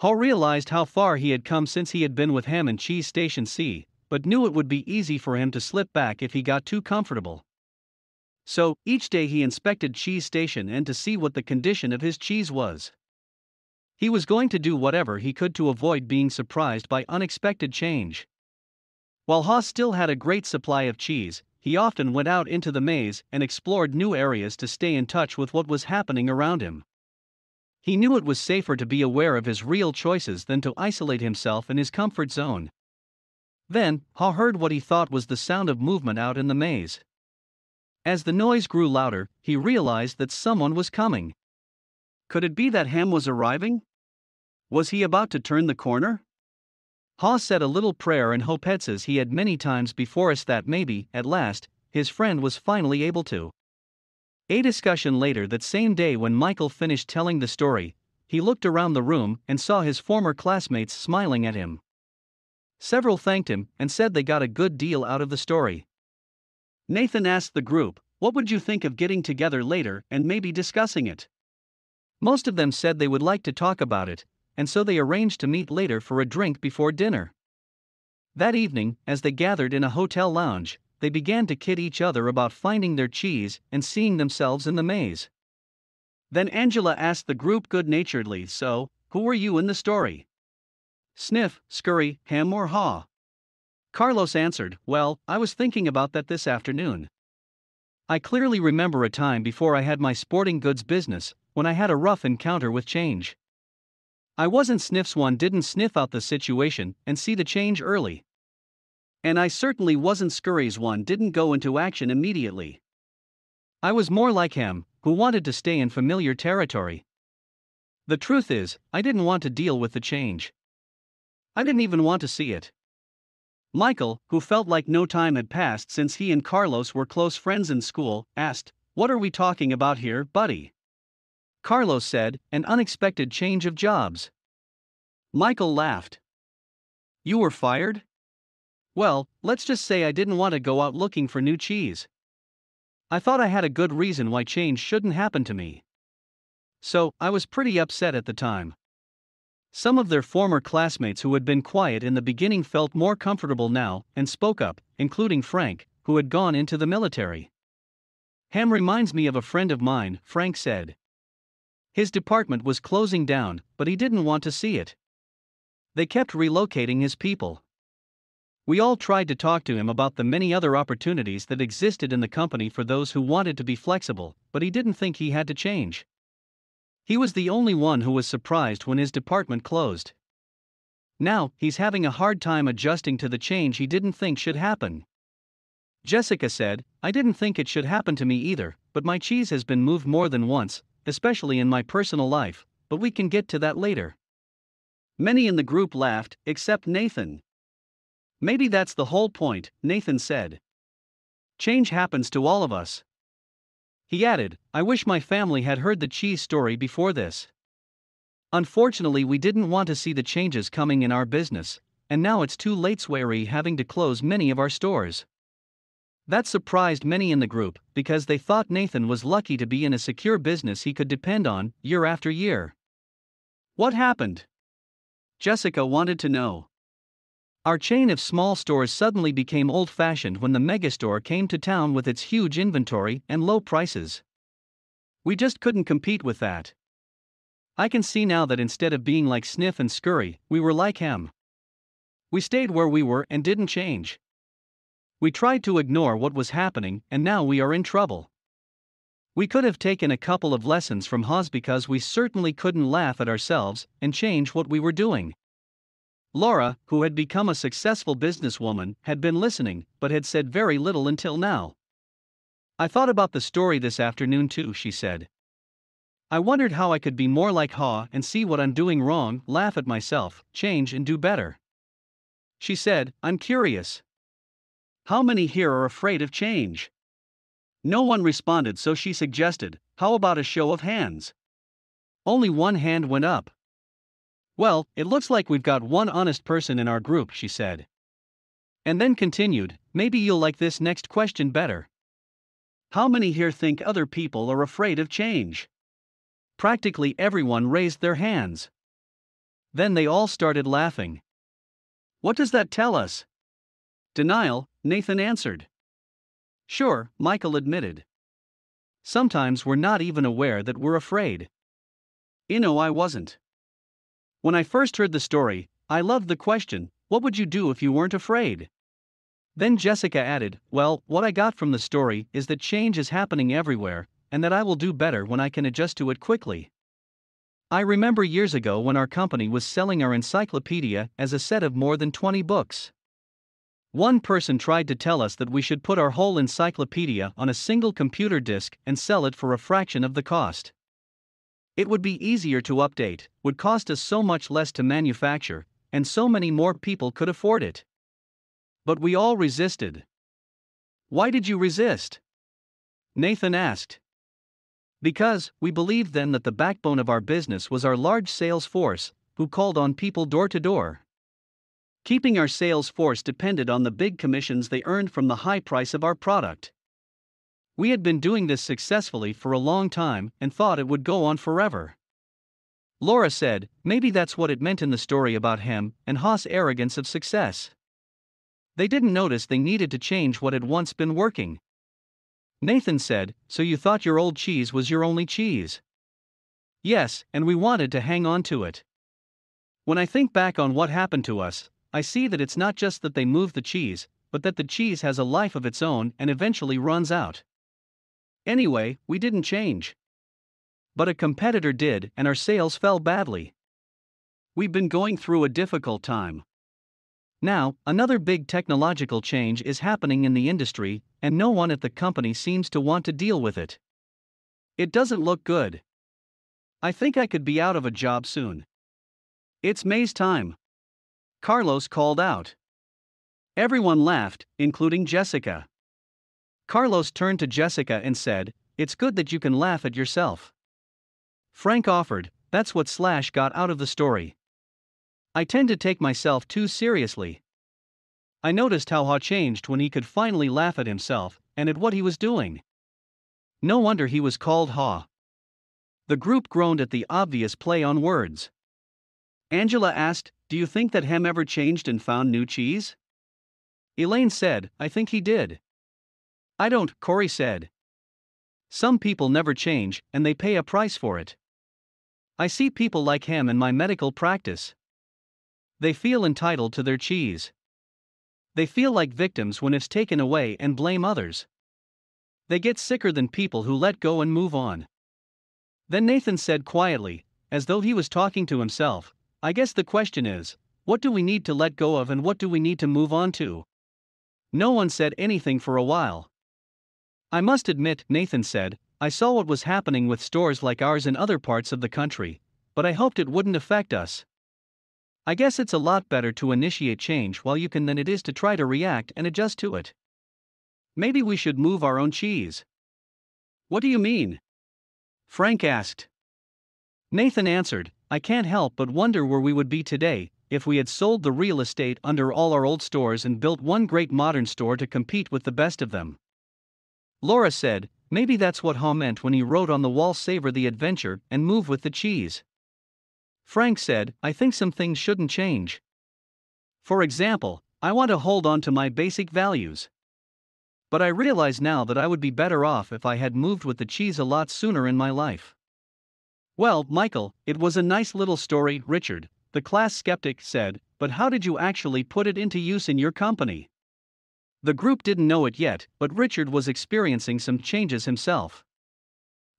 Haw realized how far he had come since he had been with Hem and Cheese Station C, but knew it would be easy for him to slip back if he got too comfortable. So, each day he inspected Cheese Station N to see what the condition of his cheese was. He was going to do whatever he could to avoid being surprised by unexpected change. While Haw still had a great supply of cheese, he often went out into the maze and explored new areas to stay in touch with what was happening around him. He knew it was safer to be aware of his real choices than to isolate himself in his comfort zone. Then, Haw heard what he thought was the sound of movement out in the maze. As the noise grew louder, he realized that someone was coming. Could it be that Hem was arriving? Was he about to turn the corner? Haw said a little prayer and hoped as he had many times before us that maybe, at last, his friend was finally able to. A discussion later that same day when Michael finished telling the story, he looked around the room and saw his former classmates smiling at him. Several thanked him and said they got a good deal out of the story. Nathan asked the group, What would you think of getting together later and maybe discussing it? Most of them said they would like to talk about it, and so they arranged to meet later for a drink before dinner. That evening, as they gathered in a hotel lounge, they began to kid each other about finding their cheese and seeing themselves in the maze. Then Angela asked the group good naturedly, So, who were you in the story? Sniff, Scurry, Hem, or Haw? Carlos answered, Well, I was thinking about that this afternoon. I clearly remember a time before I had my sporting goods business when I had a rough encounter with change. I wasn't Sniff's one didn't sniff out the situation and see the change early. And I certainly wasn't Scurry's one didn't go into action immediately. I was more like Hem, who wanted to stay in familiar territory. The truth is, I didn't want to deal with the change. I didn't even want to see it. Michael, who felt like no time had passed since he and Carlos were close friends in school, asked, What are we talking about here, buddy? Carlos said, an unexpected change of jobs. Michael laughed. You were fired? Well, let's just say I didn't want to go out looking for new cheese. I thought I had a good reason why change shouldn't happen to me. So, I was pretty upset at the time. Some of their former classmates who had been quiet in the beginning felt more comfortable now and spoke up, including Frank, who had gone into the military. Hem reminds me of a friend of mine, Frank said. His department was closing down, but he didn't want to see it. They kept relocating his people. We all tried to talk to him about the many other opportunities that existed in the company for those who wanted to be flexible, but he didn't think he had to change. He was the only one who was surprised when his department closed. Now, he's having a hard time adjusting to the change he didn't think should happen. Jessica said, I didn't think it should happen to me either, but my cheese has been moved more than once, especially in my personal life, but we can get to that later. Many in the group laughed, except Nathan. Maybe that's the whole point, Nathan said. Change happens to all of us. He added, I wish my family had heard the cheese story before this. Unfortunately, we didn't want to see the changes coming in our business, and now it's too late, Swery having to close many of our stores. That surprised many in the group because they thought Nathan was lucky to be in a secure business he could depend on year after year. What happened? Jessica wanted to know. Our chain of small stores suddenly became old fashioned when the megastore came to town with its huge inventory and low prices. We just couldn't compete with that. I can see now that instead of being like Sniff and Scurry, we were like Hem. We stayed where we were and didn't change. We tried to ignore what was happening, and now we are in trouble. We could have taken a couple of lessons from Haw because we certainly couldn't laugh at ourselves and change what we were doing. Laura, who had become a successful businesswoman, had been listening, but had said very little until now. I thought about the story this afternoon too, she said. I wondered how I could be more like Haw and see what I'm doing wrong, laugh at myself, change, and do better. She said, I'm curious. How many here are afraid of change? No one responded, so she suggested, How about a show of hands? Only one hand went up. Well, it looks like we've got one honest person in our group, she said. And then continued, Maybe you'll like this next question better. How many here think other people are afraid of change? Practically everyone raised their hands. Then they all started laughing. What does that tell us? Denial, Nathan answered. Sure, Michael admitted. Sometimes we're not even aware that we're afraid. You know, I wasn't. When I first heard the story, I loved the question what would you do if you weren't afraid? Then Jessica added, Well, what I got from the story is that change is happening everywhere, and that I will do better when I can adjust to it quickly. I remember years ago when our company was selling our encyclopedia as a set of more than 20 books. One person tried to tell us that we should put our whole encyclopedia on a single computer disk and sell it for a fraction of the cost. It would be easier to update, would cost us so much less to manufacture, and so many more people could afford it. But we all resisted. Why did you resist? Nathan asked. Because, we believed then that the backbone of our business was our large sales force, who called on people door to door. Keeping our sales force depended on the big commissions they earned from the high price of our product. We had been doing this successfully for a long time and thought it would go on forever. Laura said, maybe that's what it meant in the story about Hem and Haw's arrogance of success. They didn't notice they needed to change what had once been working. Nathan said, So you thought your old cheese was your only cheese? Yes, and we wanted to hang on to it. When I think back on what happened to us, I see that it's not just that they moved the cheese, but that the cheese has a life of its own and eventually runs out. Anyway, we didn't change. But a competitor did, and our sales fell badly. We've been going through a difficult time. Now, another big technological change is happening in the industry, and no one at the company seems to want to deal with it. It doesn't look good. I think I could be out of a job soon. It's May's time. Carlos called out. Everyone laughed, including Jessica. Carlos turned to Jessica and said, It's good that you can laugh at yourself. Frank offered, That's what Slash got out of the story. I tend to take myself too seriously. I noticed how Haw changed when he could finally laugh at himself and at what he was doing. No wonder he was called Haw. The group groaned at the obvious play on words. Angela asked, Do you think that Hem ever changed and found new cheese? Elaine said, I think he did. I don't, Corey said. Some people never change, and they pay a price for it. I see people like Hem in my medical practice. They feel entitled to their cheese. They feel like victims when it's taken away and blame others. They get sicker than people who let go and move on. Then Nathan said quietly, as though he was talking to himself, I guess the question is what do we need to let go of and what do we need to move on to? No one said anything for a while. I must admit, Nathan said, I saw what was happening with stores like ours in other parts of the country, but I hoped it wouldn't affect us. I guess it's a lot better to initiate change while you can than it is to try to react and adjust to it. Maybe we should move our own cheese. What do you mean? Frank asked. Nathan answered, I can't help but wonder where we would be today if we had sold the real estate under all our old stores and built one great modern store to compete with the best of them. Laura said, maybe that's what Haw meant when he wrote on the wall savor the adventure and move with the cheese. Frank said, I think some things shouldn't change. For example, I want to hold on to my basic values. But I realize now that I would be better off if I had moved with the cheese a lot sooner in my life. Well, Michael, it was a nice little story, Richard, the class skeptic said, but how did you actually put it into use in your company? The group didn't know it yet, but Richard was experiencing some changes himself.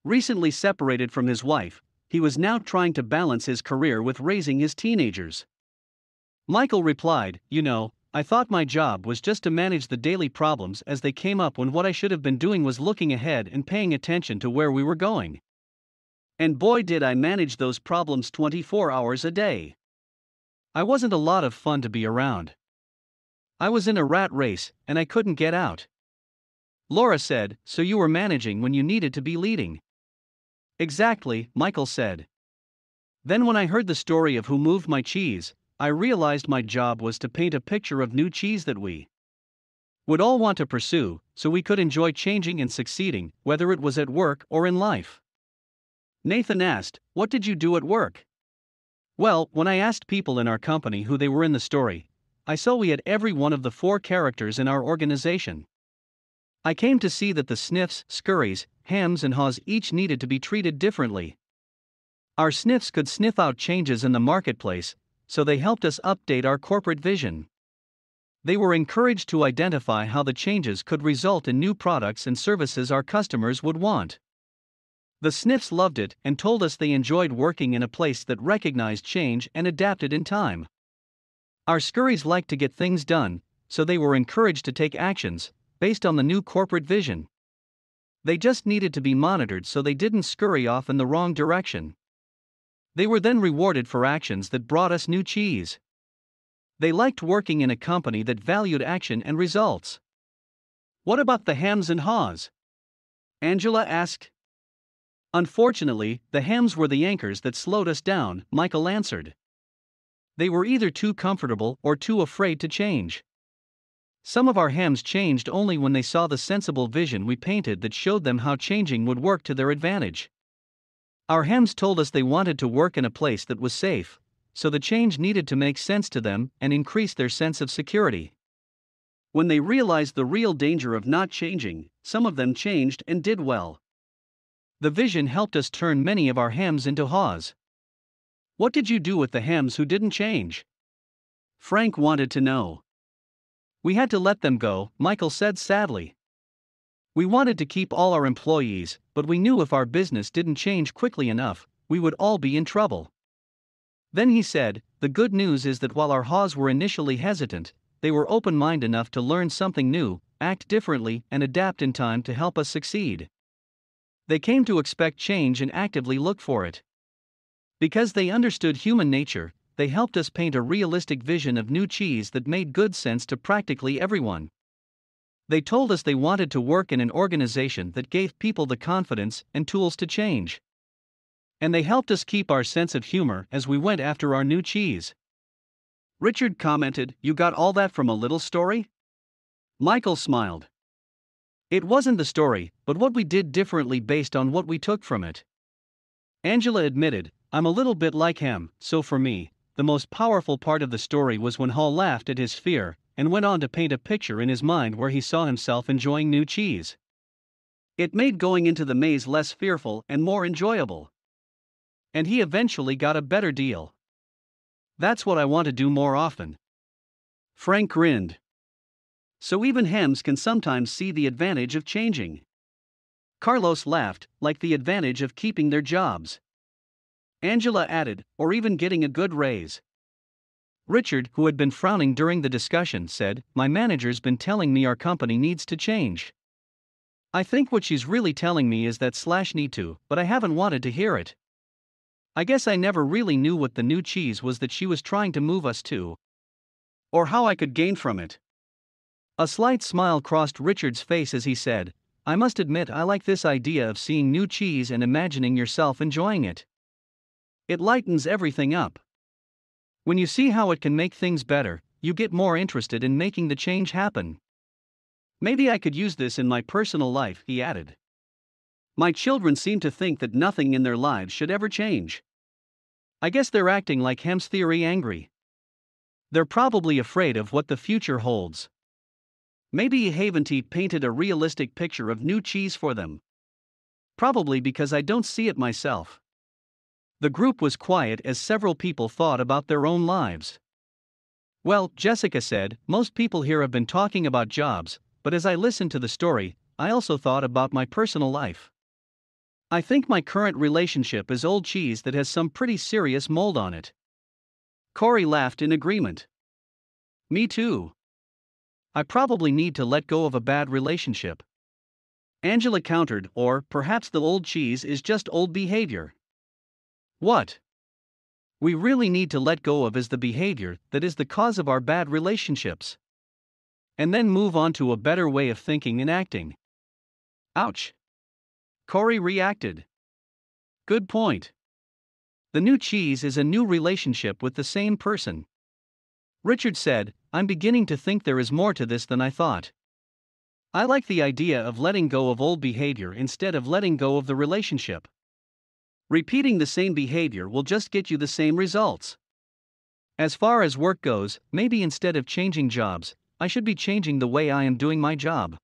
Recently separated from his wife, he was now trying to balance his career with raising his teenagers. Michael replied, You know, I thought my job was just to manage the daily problems as they came up when what I should have been doing was looking ahead and paying attention to where we were going. And boy, did I manage those problems 24 hours a day. I wasn't a lot of fun to be around. I was in a rat race, and I couldn't get out. Laura said, So you were managing when you needed to be leading. Exactly, Michael said. Then, when I heard the story of who moved my cheese, I realized my job was to paint a picture of new cheese that we would all want to pursue, so we could enjoy changing and succeeding, whether it was at work or in life. Nathan asked, What did you do at work? Well, when I asked people in our company who they were in the story, I saw we had every one of the four characters in our organization. I came to see that the sniffs, scurries, hems, and haws each needed to be treated differently. Our sniffs could sniff out changes in the marketplace, so they helped us update our corporate vision. They were encouraged to identify how the changes could result in new products and services our customers would want. The sniffs loved it and told us they enjoyed working in a place that recognized change and adapted in time. Our scurries liked to get things done, so they were encouraged to take actions based on the new corporate vision. They just needed to be monitored so they didn't scurry off in the wrong direction. They were then rewarded for actions that brought us new cheese. They liked working in a company that valued action and results. What about the hems and haws? Angela asked. Unfortunately, the hems were the anchors that slowed us down, Michael answered. They were either too comfortable or too afraid to change. Some of our hems changed only when they saw the sensible vision we painted that showed them how changing would work to their advantage. Our hems told us they wanted to work in a place that was safe, so the change needed to make sense to them and increase their sense of security. When they realized the real danger of not changing, some of them changed and did well. The vision helped us turn many of our hems into haws. What did you do with the hems who didn't change? Frank wanted to know. We had to let them go, Michael said sadly. We wanted to keep all our employees, but we knew if our business didn't change quickly enough, we would all be in trouble. Then he said, The good news is that while our haws were initially hesitant, they were open minded enough to learn something new, act differently, and adapt in time to help us succeed. They came to expect change and actively look for it. Because they understood human nature, they helped us paint a realistic vision of new cheese that made good sense to practically everyone. They told us they wanted to work in an organization that gave people the confidence and tools to change. And they helped us keep our sense of humor as we went after our new cheese. Richard commented, You got all that from a little story? Michael smiled. It wasn't the story, but what we did differently based on what we took from it. Angela admitted, I'm a little bit like Hem, so for me, the most powerful part of the story was when Haw laughed at his fear and went on to paint a picture in his mind where he saw himself enjoying new cheese. It made going into the maze less fearful and more enjoyable. And he eventually got a better deal. That's what I want to do more often. Frank grinned. So even hems can sometimes see the advantage of changing. Carlos laughed, like the advantage of keeping their jobs. Angela added, or even getting a good raise. Richard, who had been frowning during the discussion, said, My manager's been telling me our company needs to change. I think what she's really telling me is that slash need to, but I haven't wanted to hear it. I guess I never really knew what the new cheese was that she was trying to move us to. Or how I could gain from it. A slight smile crossed Richard's face as he said, I must admit I like this idea of seeing new cheese and imagining yourself enjoying it. It lightens everything up. When you see how it can make things better, you get more interested in making the change happen. Maybe I could use this in my personal life, he added. My children seem to think that nothing in their lives should ever change. I guess they're acting like Hem's theory angry. They're probably afraid of what the future holds. Maybe Haventy painted a realistic picture of new cheese for them. Probably because I don't see it myself. The group was quiet as several people thought about their own lives. Well, Jessica said, most people here have been talking about jobs, but as I listened to the story, I also thought about my personal life. I think my current relationship is old cheese that has some pretty serious mold on it. Corey laughed in agreement. Me too. I probably need to let go of a bad relationship. Angela countered, or perhaps the old cheese is just old behavior. What we really need to let go of is the behavior that is the cause of our bad relationships. And then move on to a better way of thinking and acting. Ouch. Corey reacted. Good point. The new cheese is a new relationship with the same person. Richard said, I'm beginning to think there is more to this than I thought. I like the idea of letting go of old behavior instead of letting go of the relationship. Repeating the same behavior will just get you the same results. As far as work goes, maybe instead of changing jobs, I should be changing the way I am doing my job.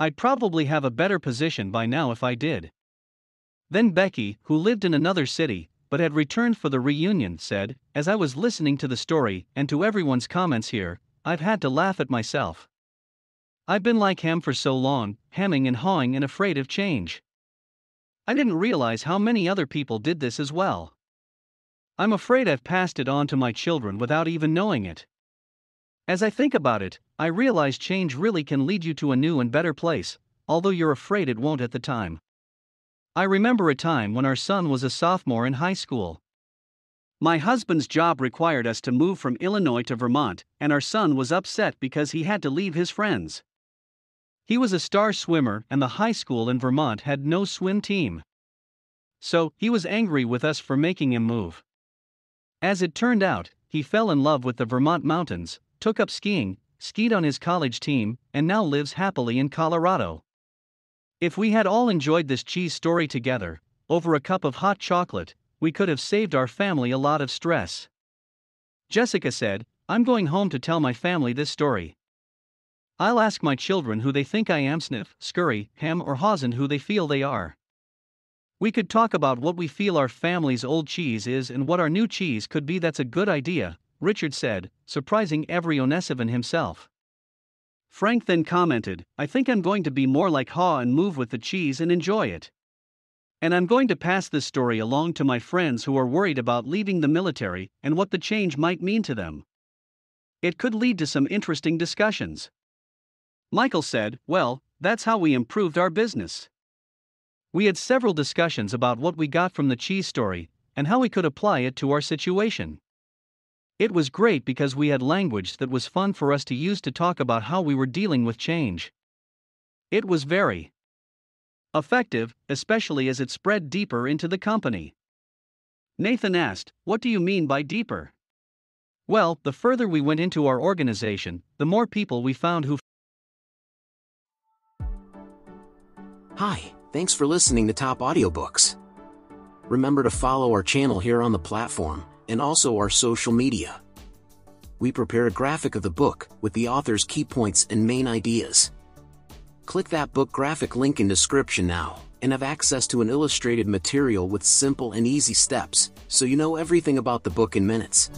I'd probably have a better position by now if I did. Then Becky, who lived in another city, but had returned for the reunion, said, As I was listening to the story and to everyone's comments here, I've had to laugh at myself. I've been like Hem for so long, hemming and hawing and afraid of change. I didn't realize how many other people did this as well. I'm afraid I've passed it on to my children without even knowing it. As I think about it, I realize change really can lead you to a new and better place, although you're afraid it won't at the time. I remember a time when our son was a sophomore in high school. My husband's job required us to move from Illinois to Vermont, and our son was upset because he had to leave his friends. He was a star swimmer, and the high school in Vermont had no swim team. So, he was angry with us for making him move. As it turned out, he fell in love with the Vermont mountains, took up skiing, skied on his college team, and now lives happily in Colorado. If we had all enjoyed this cheese story together, over a cup of hot chocolate, we could have saved our family a lot of stress. Jessica said, I'm going home to tell my family this story. I'll ask my children who they think I am Sniff, Scurry, Hem, or Hazen who they feel they are. We could talk about what we feel our family's old cheese is and what our new cheese could be. That's a good idea, Richard said, surprising every Onesivan himself. Frank then commented, I think I'm going to be more like Haw and move with the cheese and enjoy it. And I'm going to pass this story along to my friends who are worried about leaving the military and what the change might mean to them. It could lead to some interesting discussions. Michael said, Well, that's how we improved our business. We had several discussions about what we got from the cheese story and how we could apply it to our situation. It was great because we had language that was fun for us to use to talk about how we were dealing with change. It was very effective, especially as it spread deeper into the company. Nathan asked, What do you mean by deeper? Well, the further we went into our organization, the more people we found who Hi, thanks for listening to Top Audiobooks. Remember to follow our channel here on the platform, and also our social media. We prepare a graphic of the book with the author's key points and main ideas. Click that book graphic link in description now, and have access to an illustrated material with simple and easy steps, so you know everything about the book in minutes.